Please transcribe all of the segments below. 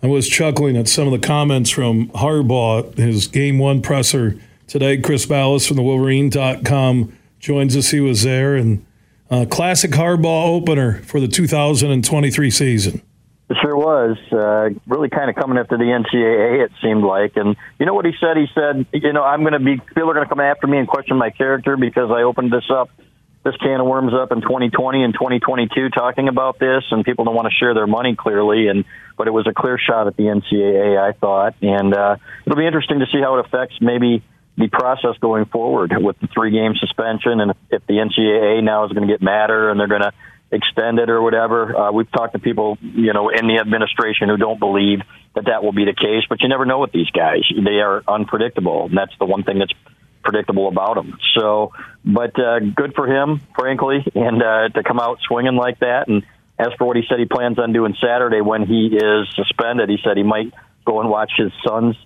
I was chuckling at some of the comments from Harbaugh, his game one presser today. Chris Balas from the Wolverine.com joins us. He was there and uh, classic Harbaugh opener for the 2023 season. It sure was. Uh, really kind of coming after the NCAA, it seemed like. And you know what he said? He said, you know, I'm going to be, people are going to come after me and question my character because I opened this up this can of worms up in 2020 and 2022 talking about this, and people don't want to share their money clearly. And but it was a clear shot at the NCAA, I thought, and uh, it'll be interesting to see how it affects maybe the process going forward with the three game suspension, and if, the NCAA now is going to get madder and they're going to extend it or whatever. Uh, we've talked to people, you know, in the administration who don't believe that that will be the case, but you never know with these guys. They are unpredictable, and that's the one thing that's predictable about him. So, but uh, good for him, frankly, and uh, to come out swinging like that. And as for what he said he plans on doing Saturday when he is suspended, he said he might go and watch his son's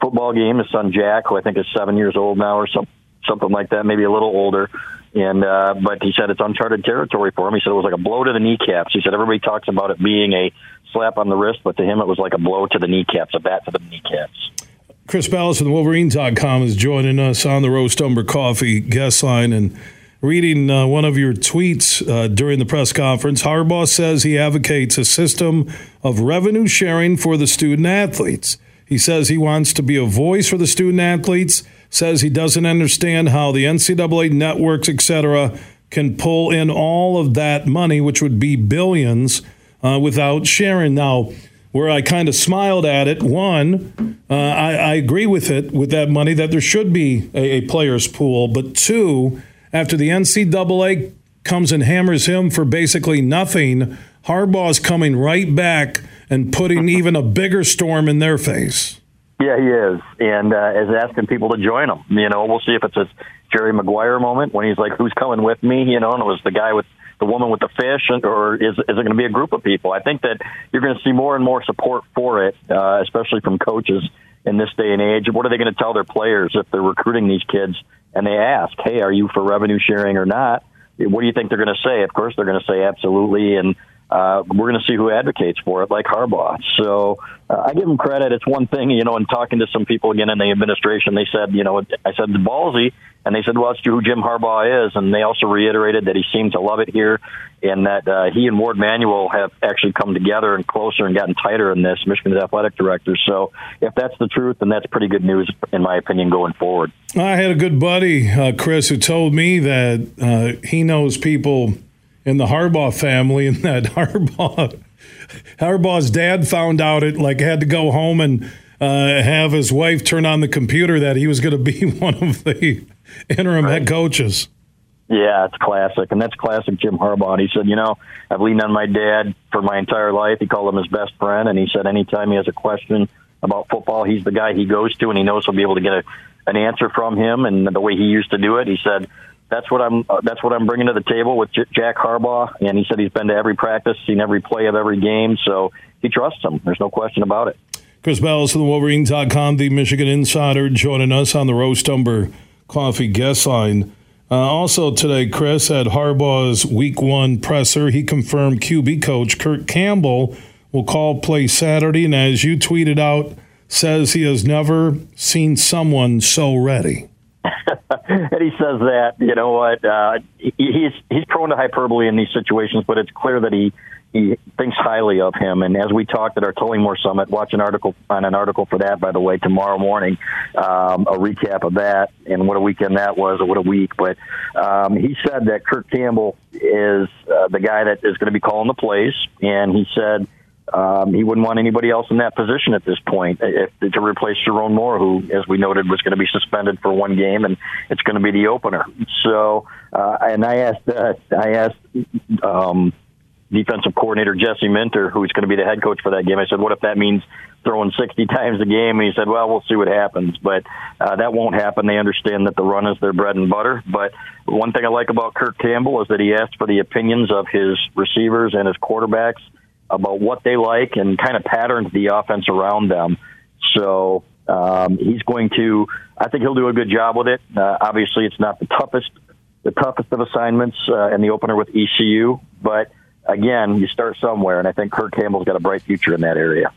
football game. His son Jack, who I think is seven years old now, or some, something like that, maybe a little older. And uh, but he said it's uncharted territory for him. He said it was like a blow to the kneecaps. He said everybody talks about it being a slap on the wrist, but to him it was like a blow to the kneecaps, a bat to the kneecaps. Chris Balas from the Wolverine.com is joining us on the Roast Umber Coffee guest line and reading uh, one of your tweets uh, during the press conference. Harbaugh says he advocates a system of revenue sharing for the student athletes. He says he wants to be a voice for the student athletes, says he doesn't understand how the NCAA networks, etc., can pull in all of that money, which would be billions, uh, without sharing. Now, where I kind of smiled at it. One, uh, I, I, agree with it with that money that there should be a, a, players pool. But two, after the NCAA comes and hammers him for basically nothing, Harbaugh's coming right back and putting even a bigger storm in their face. Yeah, he is, and uh, is asking people to join him. You know, we'll see if it's a Jerry Maguire moment when he's like, "Who's coming with me?" You know, and it was the guy with the woman with the fish, or is, is it going to be a group of people? I think that you're going to see more and more support for it, uh, especially from coaches in this day and age. What are they going to tell their players if they're recruiting these kids and they ask, hey, are you for revenue sharing or not? What do you think they're going to say? Of course, they're going to say absolutely. And uh, we're going to see who advocates for it, like Harbaugh. So uh, I give him credit. It's one thing, you know, in talking to some people again in the administration, they said, you know, I said ballsy, and they said, well, it's who Jim Harbaugh is, and they also reiterated that he seemed to love it here, and that uh, he and Ward Manuel have actually come together and closer and gotten tighter in this. Michigan's athletic director. So if that's the truth, then that's pretty good news, in my opinion, going forward. I had a good buddy, uh, Chris, who told me that uh, he knows people in the Harbaugh family, and that Harbaugh Harbaugh's dad found out it like had to go home and uh, have his wife turn on the computer that he was going to be one of the interim right. head coaches. Yeah, it's classic, and that's classic Jim Harbaugh. And he said, you know, I've leaned on my dad for my entire life. He called him his best friend, and he said anytime he has a question about football, he's the guy he goes to, and he knows he'll be able to get a, an answer from him. And the way he used to do it, he said, that's what I'm. Uh, that's what I'm bringing to the table with J- Jack Harbaugh. And he said he's been to every practice, seen every play of every game, so he trusts him. There's no question about it. Chris Balas from the Wolverine.com, the Michigan Insider, joining us on the Roast Umber Coffee guest line. Uh, also today, Chris at Harbaugh's Week One presser, he confirmed QB coach Kirk Campbell will call play Saturday, and as you tweeted out, says he has never seen someone so ready. and he says that you know what uh, he's he's prone to hyperbole in these situations, but it's clear that he he thinks highly of him. And as we talked at our Tullymore Summit, watch an article on an article for that, by the way, tomorrow morning, um, a recap of that and what a weekend that was, or what a week. But um, he said that Kirk Campbell is uh, the guy that is going to be calling the plays, and he said um, he wouldn't want anybody else in that position at this point if, to replace Sherrone Moore, who, as we noted, was going to be suspended for one game, and it's going to be the opener. So, uh, and I asked, uh, I asked um, defensive coordinator Jesse Minter, who's going to be the head coach for that game. I said, "What if that means throwing 60 times a game?" And he said, "Well, we'll see what happens, but uh, that won't happen. They understand that the run is their bread and butter." But one thing I like about Kirk Campbell is that he asked for the opinions of his receivers and his quarterbacks about what they like and kind of patterns the offense around them. So um, he's going to. I think he'll do a good job with it. Uh, obviously, it's not the toughest, the toughest of assignments uh, in the opener with ECU, but again, you start somewhere, and I think Kirk Campbell's got a bright future in that area.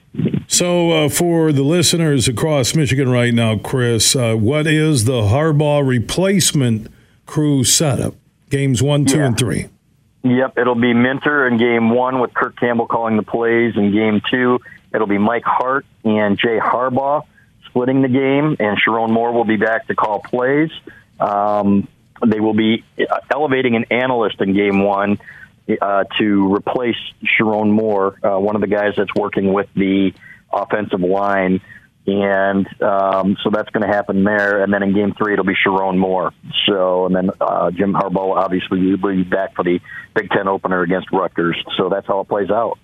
So, uh, for the listeners across Michigan right now, Chris, uh, what is the Harbaugh replacement crew setup? Games one, two, Yeah. and three. Yep, it'll be Minter in game one with Kirk Campbell calling the plays. In game two, it'll be Mike Hart and Jay Harbaugh splitting the game, and Sherrone Moore will be back to call plays. Um, they will be elevating an analyst in game one uh, to replace Sherrone Moore, uh, one of the guys that's working with the offensive line. And um, so that's going to happen there. And then in game three, it'll be Sherrone Moore. So, and then uh, Jim Harbaugh obviously will be back for the Big Ten opener against Rutgers. So that's how it plays out.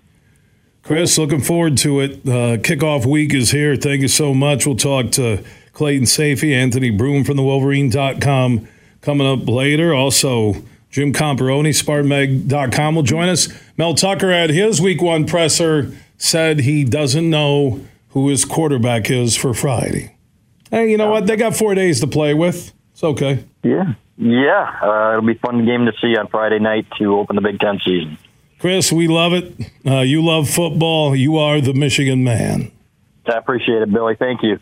Chris, looking forward to it. Uh, kickoff week is here. Thank you so much. We'll talk to Clayton Sayfie, Anthony Broome from the Wolverine.com coming up later. Also, Jim Comparoni, SpartanMag.com will join us. Mel Tucker at his week one presser said he doesn't know who his quarterback is for Friday. Hey, you know what? They got four days to play with. It's okay. Yeah. Yeah. Uh, it'll be a fun game to see on Friday night to open the Big Ten season. Chris, we love it. Uh, you love football. You are the Michigan man. I appreciate it, Billy. Thank you.